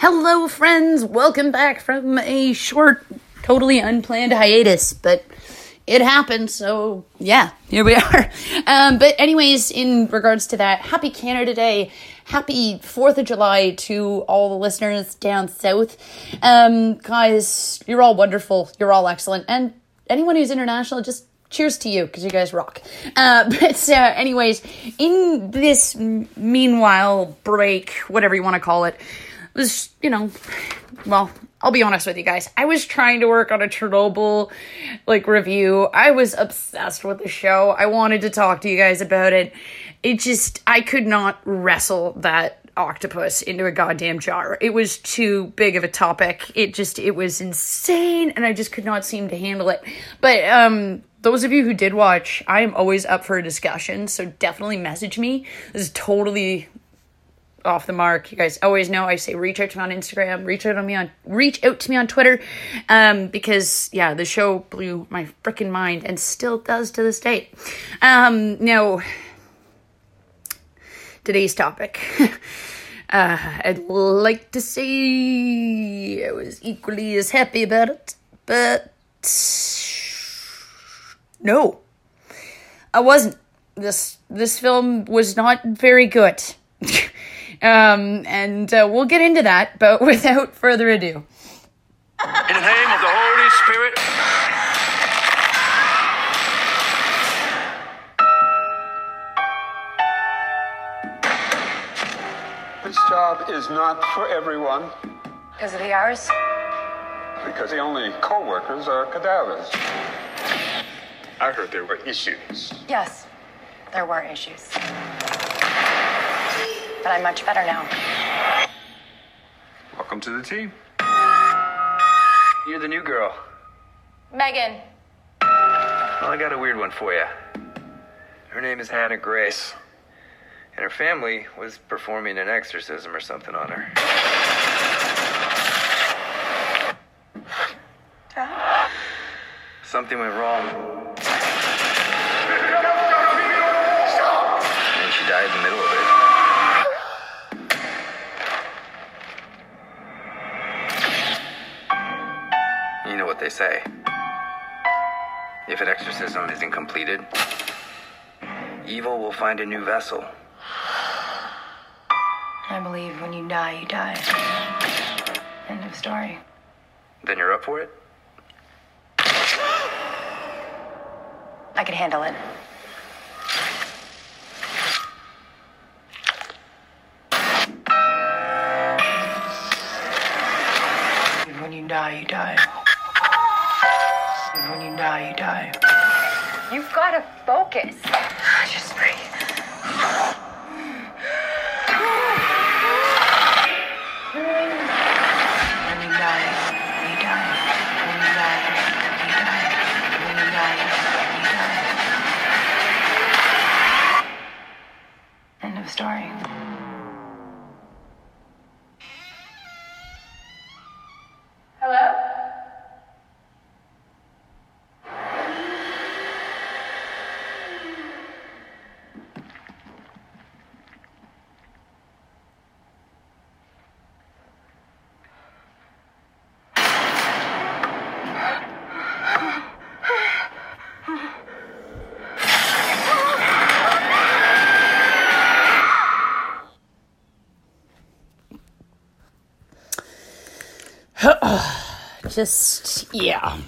Hello, friends. Welcome back from a short, totally unplanned hiatus, but it happened. So, yeah, here we are. Um, but, anyways, in regards to that, happy Canada Day. Happy 4th of July to all the listeners down south. Um, guys, you're all wonderful. You're all excellent. And anyone who's international, just cheers to you because you guys rock. Uh, but, uh, anyways, in this meanwhile break, whatever you want to call it, was, you know, well, I'll be honest with you guys. I was trying to work on a Chernobyl like review. I was obsessed with the show. I wanted to talk to you guys about it. It just I could not wrestle that octopus into a goddamn jar. It was too big of a topic. It just it was insane and I just could not seem to handle it. But um those of you who did watch, I am always up for a discussion, so definitely message me. This is totally off the mark. You guys always know I say reach out to me on Instagram, reach out on me on reach out to me on Twitter, um, because yeah, the show blew my freaking mind and still does to this day. Um, now today's topic. Uh, I'd like to say I was equally as happy about it, but no, I wasn't. This this film was not very good. Um, and uh, we'll get into that, but without further ado. In the name of the Holy Spirit. This job is not for everyone. Because of the hours? Because the only co-workers are cadavers. I heard there were issues. Yes, there were issues but I'm much better now. Welcome to the team. You're the new girl. Megan. Well, I got a weird one for you. Her name is Hannah Grace, and her family was performing an exorcism or something on her. Dad? Something went wrong. And she died they say. If an exorcism isn't completed, evil will find a new vessel. I believe when you die, you die. End of story. Then you're up for it? I can handle it. When you die, you die You've got to focus. Just breathe. Just yeah. Um,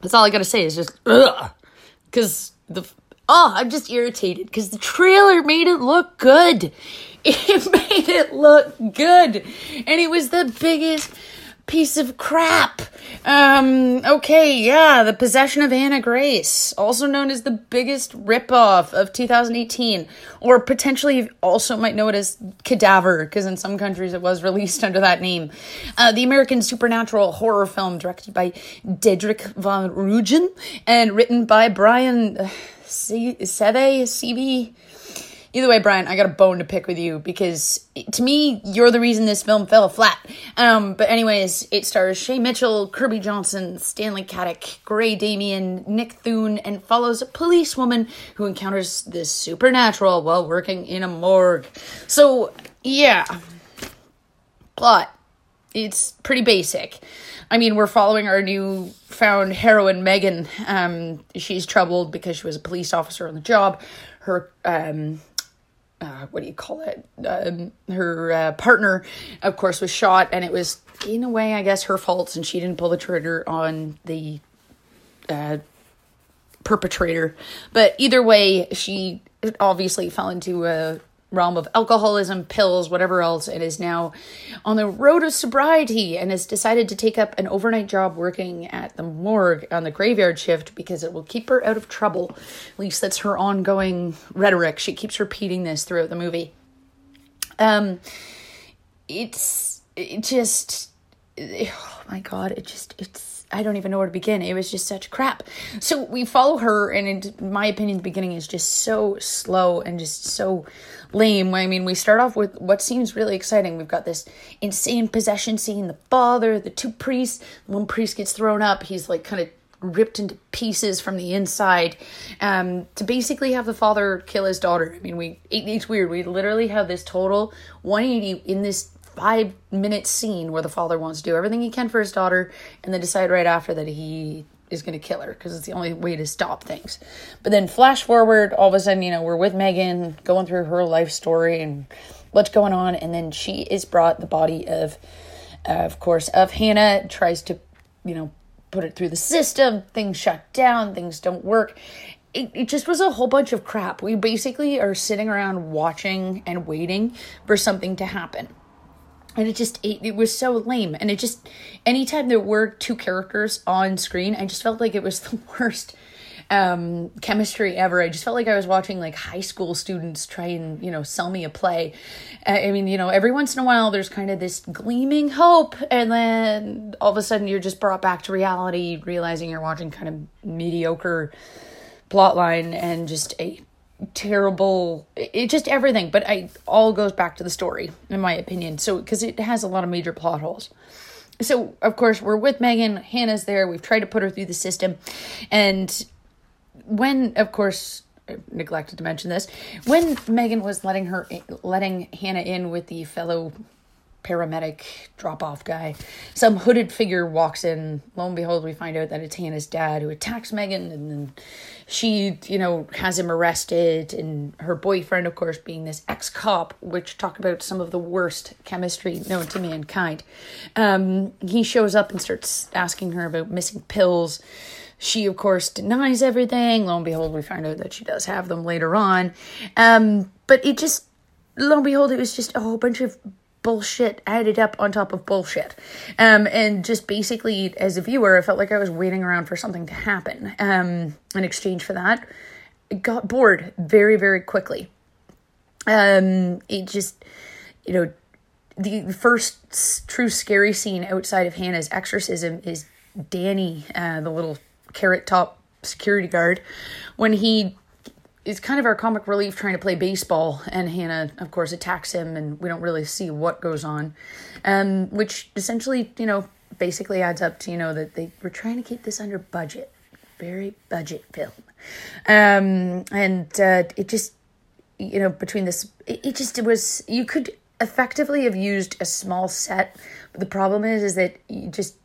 That's all I gotta say is just ugh, because the oh I'm just irritated because the trailer made it look good. It made it look good, and it was the biggest piece of crap. Um, okay, yeah, The Possession of Hannah Grace, also known as the biggest ripoff of 2018, or potentially also might know it as Cadaver, because in some countries it was released under that name. Uh, the American supernatural horror film directed by Dedrick Van Rugen and written by Brian uh, Seve, Seve, Either way, Brian, I got a bone to pick with you because to me, you're the reason this film fell flat. Um, but anyways, it stars Shay Mitchell, Kirby Johnson, Stanley Kadek, Gray Damien, Nick Thune, and follows a policewoman who encounters the supernatural while working in a morgue. So, yeah. plot. It's pretty basic. I mean, we're following our new found heroine, Megan. Um, she's troubled because she was a police officer on the job. Her um, uh, what do you call it? Um, her uh, partner, of course, was shot, and it was in a way, I guess, her fault, and she didn't pull the trigger on the uh, perpetrator. But either way, she obviously fell into a realm of alcoholism, pills, whatever else, and is now on the road to sobriety and has decided to take up an overnight job working at the morgue on the graveyard shift because it will keep her out of trouble. At least that's her ongoing rhetoric. She keeps repeating this throughout the movie. Um, it's it just oh my god, it just it's I don't even know where to begin. It was just such crap. So we follow her, and in my opinion, the beginning is just so slow and just so lame. I mean, we start off with what seems really exciting. We've got this insane possession scene, the father, the two priests. One priest gets thrown up. He's like kind of ripped into pieces from the inside um, to basically have the father kill his daughter. I mean, we it, it's weird. We literally have this total 180 in this five minute scene where the father wants to do everything he can for his daughter and then decide right after that he is going to kill her because it's the only way to stop things. But then flash forward, all of a sudden, you know, we're with Megan going through her life story and what's going on, and then she is brought the body of, uh, of course, of Hannah tries to, you know, put it through the system. Things shut down. Things don't work. It, it just was a whole bunch of crap. We basically are sitting around watching and waiting for something to happen and it just it, it, was so lame. And it just anytime there were two characters on screen i just felt like it was the worst um chemistry ever. I just felt like i was watching like high school students try and you know sell me a play. I mean you know every once in a while there's kind of this gleaming hope. And then all of a sudden you're just brought back to reality realizing you're watching kind of mediocre plotline and just a terrible it just everything but i all goes back to the story in my opinion. So because it has a lot of major plot holes. So of course we're with megan hannah's there we've tried to put her through the system. And when of course I neglected to mention this when megan was letting her letting hannah in with the fellow paramedic drop off guy. Some hooded figure walks in. Lo and behold, we find out that it's Hannah's dad who attacks Megan, and then she, you know, has him arrested. And her boyfriend, of course, being this ex cop, which talk about some of the worst chemistry known to mankind. Um, he shows up and starts asking her about missing pills. She, of course, denies everything. Lo and behold, we find out that she does have them later on. Um, but it just, lo and behold, it was just a whole bunch of bullshit added up on top of bullshit. Um, and just basically, as a viewer, I felt like I was waiting around for something to happen. Um, in exchange for that, I got bored very, very quickly. Um, it just, you know, the first true scary scene outside of Hannah's exorcism is Danny, uh, the little carrot top security guard, when he is kind of our comic relief trying to play baseball, and Hannah, of course, attacks him, and we don't really see what goes on, um, which essentially, you know, basically adds up to you know that they were trying to keep this under budget, very budget film, um, and uh, it just, you know, between this, it, it just it was you could effectively have used a small set, but the problem is, is that you just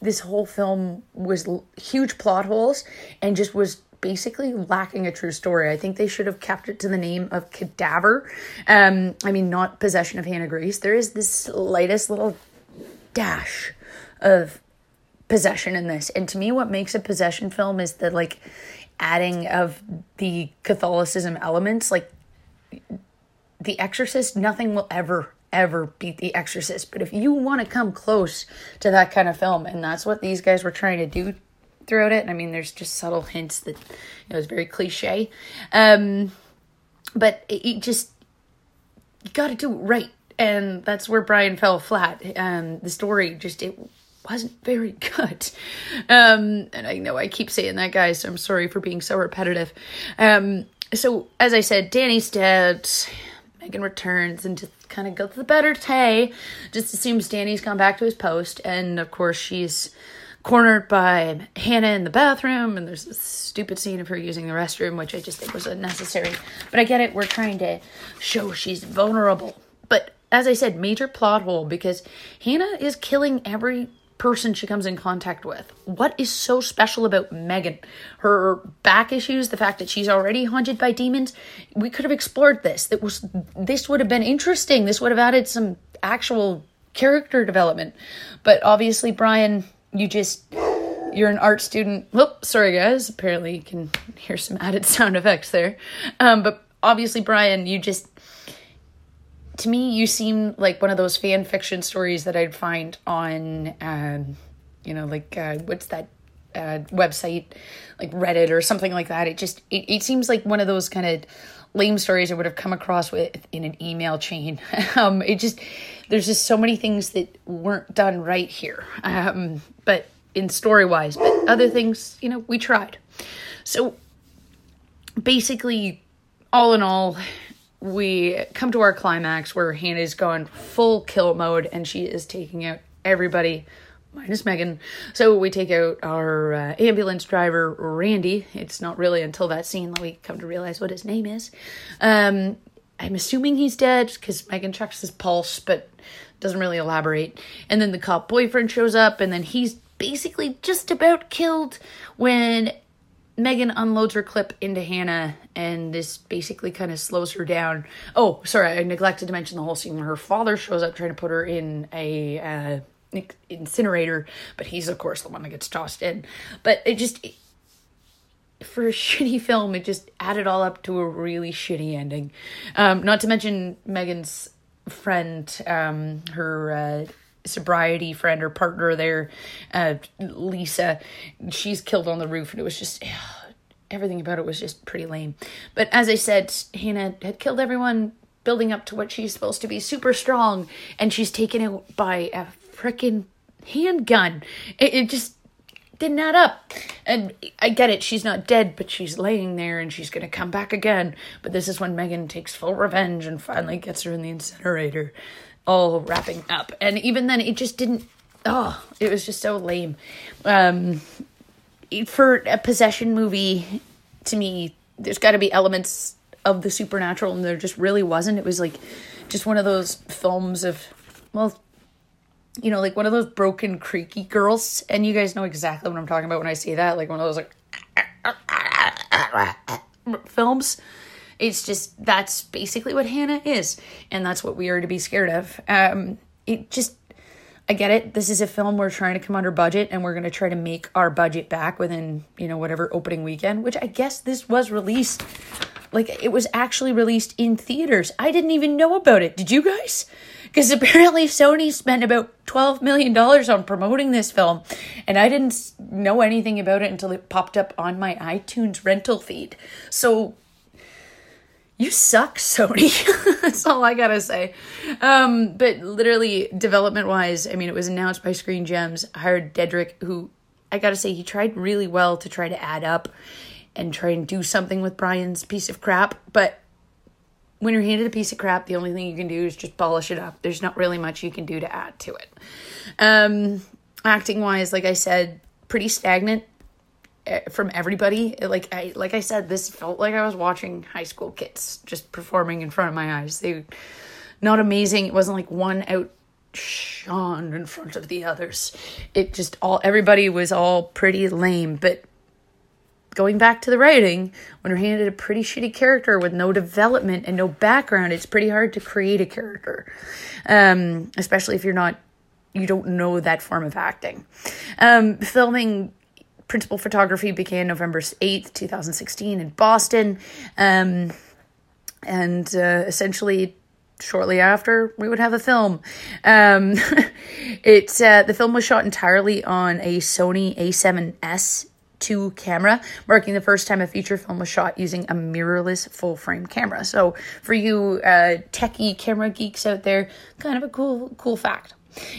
this whole film was huge plot holes and just was basically lacking a true story. I think they should have kept it to the name of Cadaver. Um, I mean, not Possession of Hannah Grace. There is this slightest little dash of possession in this. And to me, what makes a possession film is the like adding of the Catholicism elements. Like The Exorcist, nothing will ever ever beat The Exorcist. But if you want to come close to that kind of film, and that's what these guys were trying to do throughout it. I mean, there's just subtle hints that know it's very cliche, um, but it, it just you got to do it right, and that's where Brian fell flat. Um, the story just it wasn't very good, um, and I know I keep saying that, guys. So I'm sorry for being so repetitive. Um, so as I said, Danny's dead. Megan returns and just kind of goes the better Tay. Just assumes Danny's gone back to his post, and of course she's cornered by Hannah in the bathroom, and there's this stupid scene of her using the restroom, which I just think was unnecessary. But I get it, we're trying to show she's vulnerable. But as I said, major plot hole because Hannah is killing every person she comes in contact with. What is so special about Megan? Her back issues, the fact that she's already haunted by demons. We could have explored this. That was this would have been interesting. This would have added some actual character development. But obviously, Brian, you just you're an art student. Whoop, sorry guys. Apparently, you can hear some added sound effects there. Um, but obviously, Brian, you just to me, you seem like one of those fan fiction stories that I'd find on, um, you know, like uh, what's that uh, website, like Reddit or something like that. It just it, it seems like one of those kind of lame stories I would have come across with in an email chain. um, it just there's just so many things that weren't done right here. Um, but in story wise, but other things, you know, we tried. So basically, all in all, we come to our climax where Hannah's gone full kill mode and she is taking out everybody minus Megan. So we take out our uh, ambulance driver, Randy. It's not really until that scene that we come to realize what his name is. Um, I'm assuming he's dead because Megan checks his pulse, but doesn't really elaborate. And then the cop boyfriend shows up, and then he's basically just about killed when Megan unloads her clip into Hannah, and this basically kind of slows her down. Oh, sorry, I neglected to mention the whole scene where her father shows up trying to put her in a uh, incinerator, but he's of course the one that gets tossed in. But it just it, for a shitty film, it just added all up to a really shitty ending. Um, not to mention Megan's friend, um, her. Uh, sobriety friend or partner there, uh, Lisa. She's killed on the roof, and it was just everything about it was just pretty lame. But as I said, Hannah had killed everyone, building up to what she's supposed to be super strong, and she's taken out by a freaking handgun. It, it just didn't add up. And I get it, she's not dead, but she's laying there and she's gonna come back again. But this is when Megan takes full revenge and finally gets her in the incinerator all wrapping up. And even then, it just didn't. Oh, it was just so lame. Um, for a possession movie, to me, there's got to be elements of the supernatural, and there just really wasn't. It was like just one of those films of, well, you know, like one of those broken, creaky girls. And you guys know exactly what I'm talking about when I say that. Like one of those, like, films. It's just that's basically what Hannah is, and that's what we are to be scared of. Um, it just I get it. This is a film we're trying to come under budget and we're going to try to make our budget back within, you know, whatever opening weekend, which I guess this was released like it was actually released in theaters. I didn't even know about it. Did you guys? Because apparently Sony spent about $12 million on promoting this film, and I didn't know anything about it until it popped up on my iTunes rental feed. So you suck, Sony. That's all I gotta say. Um, but literally, development wise, I mean, it was announced by Screen Gems, hired Dedrick, who I gotta say, he tried really well to try to add up and try and do something with Brian's piece of crap. But when you're handed a piece of crap, the only thing you can do is just polish it up. There's not really much you can do to add to it. Um, acting wise, like I said, pretty stagnant Eh, from everybody like i like i said this felt like i was watching high school kids just performing in front of my eyes they not amazing it wasn't like one outshone in front of the others it just all everybody was all pretty lame but going back to the writing when you're handed a pretty shitty character with no development and no background it's pretty hard to create a character um, especially if you're not you don't know that form of acting um, filming principal photography began November 8th, 2016 in Boston. Um, and uh, essentially, shortly after, we would have a film. Um, it's, uh, the film was shot entirely on a Sony A7S 2 camera, marking the first time a feature film was shot using a mirrorless full frame camera. So, for you uh, techie camera geeks out there, kind of a cool, cool fact.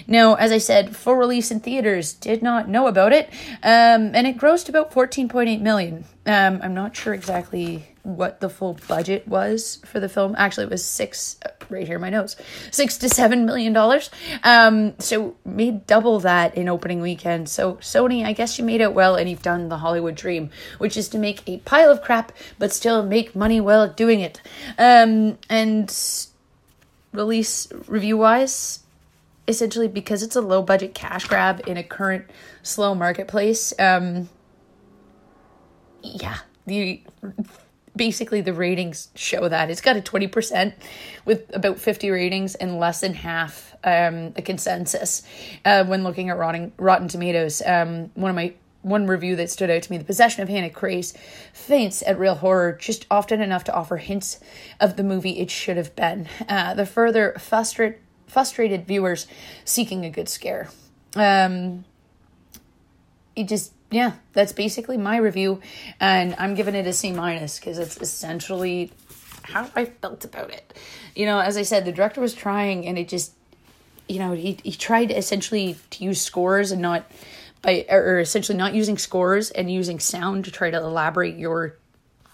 Now, as I said, full release in theaters, did not know about it, um, and it grossed about 14.8 million. Um, I'm not sure exactly what the full budget was for the film. Actually, it was six, uh, right here, my notes, six to seven million dollars. Um, so made double that in opening weekend. So Sony, I guess you made it well, and you've done the Hollywood dream, which is to make a pile of crap but still make money while doing it. Um, and release review wise, essentially because it's a low budget cash grab in a current slow marketplace. Um, yeah, the basically the ratings show that it's got a 20% with about 50 ratings and less than half um consensus uh, when looking at rotten rotten tomatoes um one of my one review that stood out to me the possession of hannah grace faints at real horror just often enough to offer hints of the movie it should have been uh, the further frustrated frustrated viewers seeking a good scare. Um it just yeah that's basically my review and i'm giving it a c minus because it's essentially how i felt about it. You know as i said the director was trying and it just you know he, he tried essentially to use scores and not by or essentially not using scores and using sound to try to elaborate your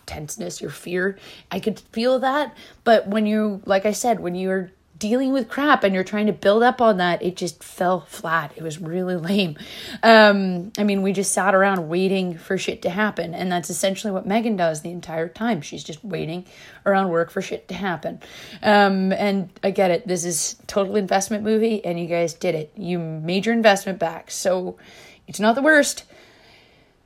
tenseness your fear. I could feel that but when you like i said when you're dealing with crap and you're trying to build up on that it just fell flat. It was really lame. Um i mean we just sat around waiting for shit to happen and that's essentially what megan does the entire time. She's just waiting around work for shit to happen. Um and i get it. This is total investment movie and you guys did it. You made your investment back. So it's not the worst.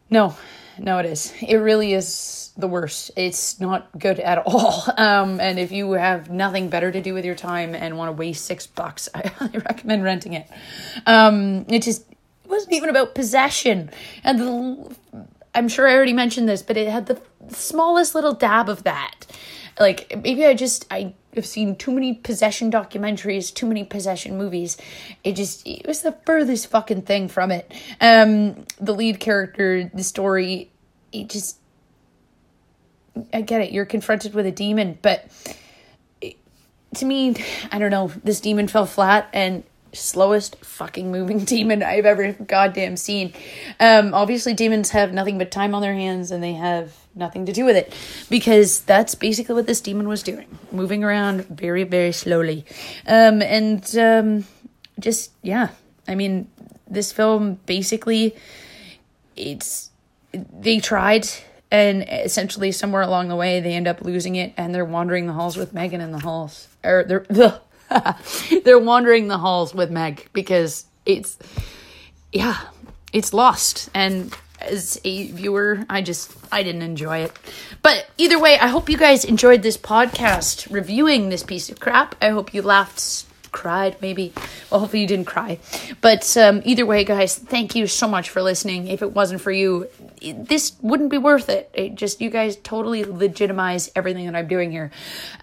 No no it is. It really is the worst. It's not good at all. Um and if you have nothing better to do with your time and want to waste six bucks i highly recommend renting it. Um it just it wasn't even about possession. And the i'm sure i already mentioned this but it had the smallest little dab of that. Like maybe i just i have seen too many possession documentaries too many possession movies it just it was the furthest fucking thing from it um the lead character the story it just I get it. You're confronted with a demon, but it, to me, I don't know. This demon fell flat and slowest fucking moving demon I've ever goddamn seen. Um, obviously, demons have nothing but time on their hands and they have nothing to do with it because that's basically what this demon was doing moving around very, very slowly. Um, and um, just, yeah, I mean, this film basically, it's, they tried and essentially somewhere along the way they end up losing it and they're wandering the halls with Megan in the halls or they're they're wandering the halls with Meg because it's yeah it's lost. And as a viewer I just I didn't enjoy it. But either way I hope you guys enjoyed this podcast reviewing this piece of crap. I hope you laughed cried maybe. Well hopefully you didn't cry. But um, either way guys thank you so much for listening. If it wasn't for you this wouldn't be worth it. It just you guys totally legitimize everything that i'm doing here.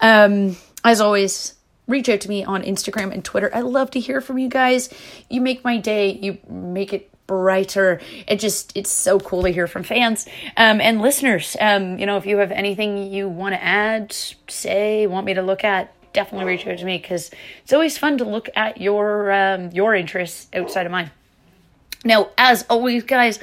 Um, as always reach out to me on instagram and twitter. I love to hear from you guys. You make my day. You make it brighter. It just it's so cool to hear from fans um, and listeners. Um, you know if you have anything you want to add say want me to look at definitely reach out to me because it's always fun to look at your um, your interests outside of mine. Now, as always, guys,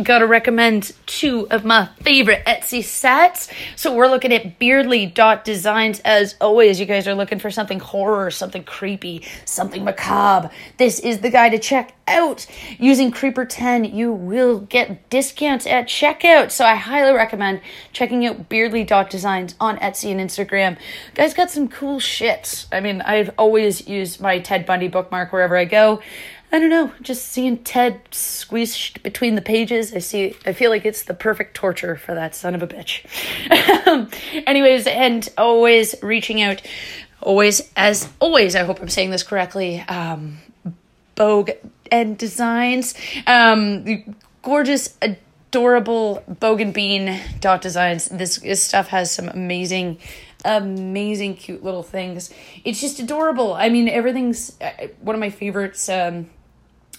gotta recommend two of my favorite Etsy sets. So we're looking at Beardly Dot Designs. As always, you guys are looking for something horror, something creepy, something macabre. This is the guy to check out. Using Creeper 10, you will get discounts at checkout. So I highly recommend checking out Beardly Dot Designs on Etsy and Instagram. Guys got some cool shit. I mean, I've always used my Ted Bundy bookmark wherever I go. I don't know, just seeing Ted squeezed between the pages, I see I feel like it's the perfect torture for that son of a bitch. Anyways, and always reaching out, always as always, I hope I'm saying this correctly. Um Bogue and Designs. Um gorgeous adorable Bogan Bean dot designs. This, this stuff has some amazing amazing cute little things it's just adorable i mean everything's uh, one of my favorites um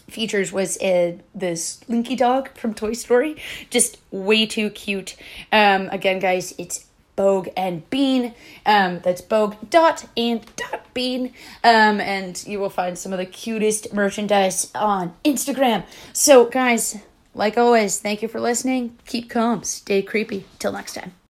features was uh, this Slinky dog from Toy Story. Just way too cute. Um, again, guys, it's Bogue and Bean. Um, that's Bogue dot and dot Bean. Um, and you will find some of the cutest merchandise on Instagram. So, guys, like always, thank you for listening. Keep calm, stay creepy. Till next time.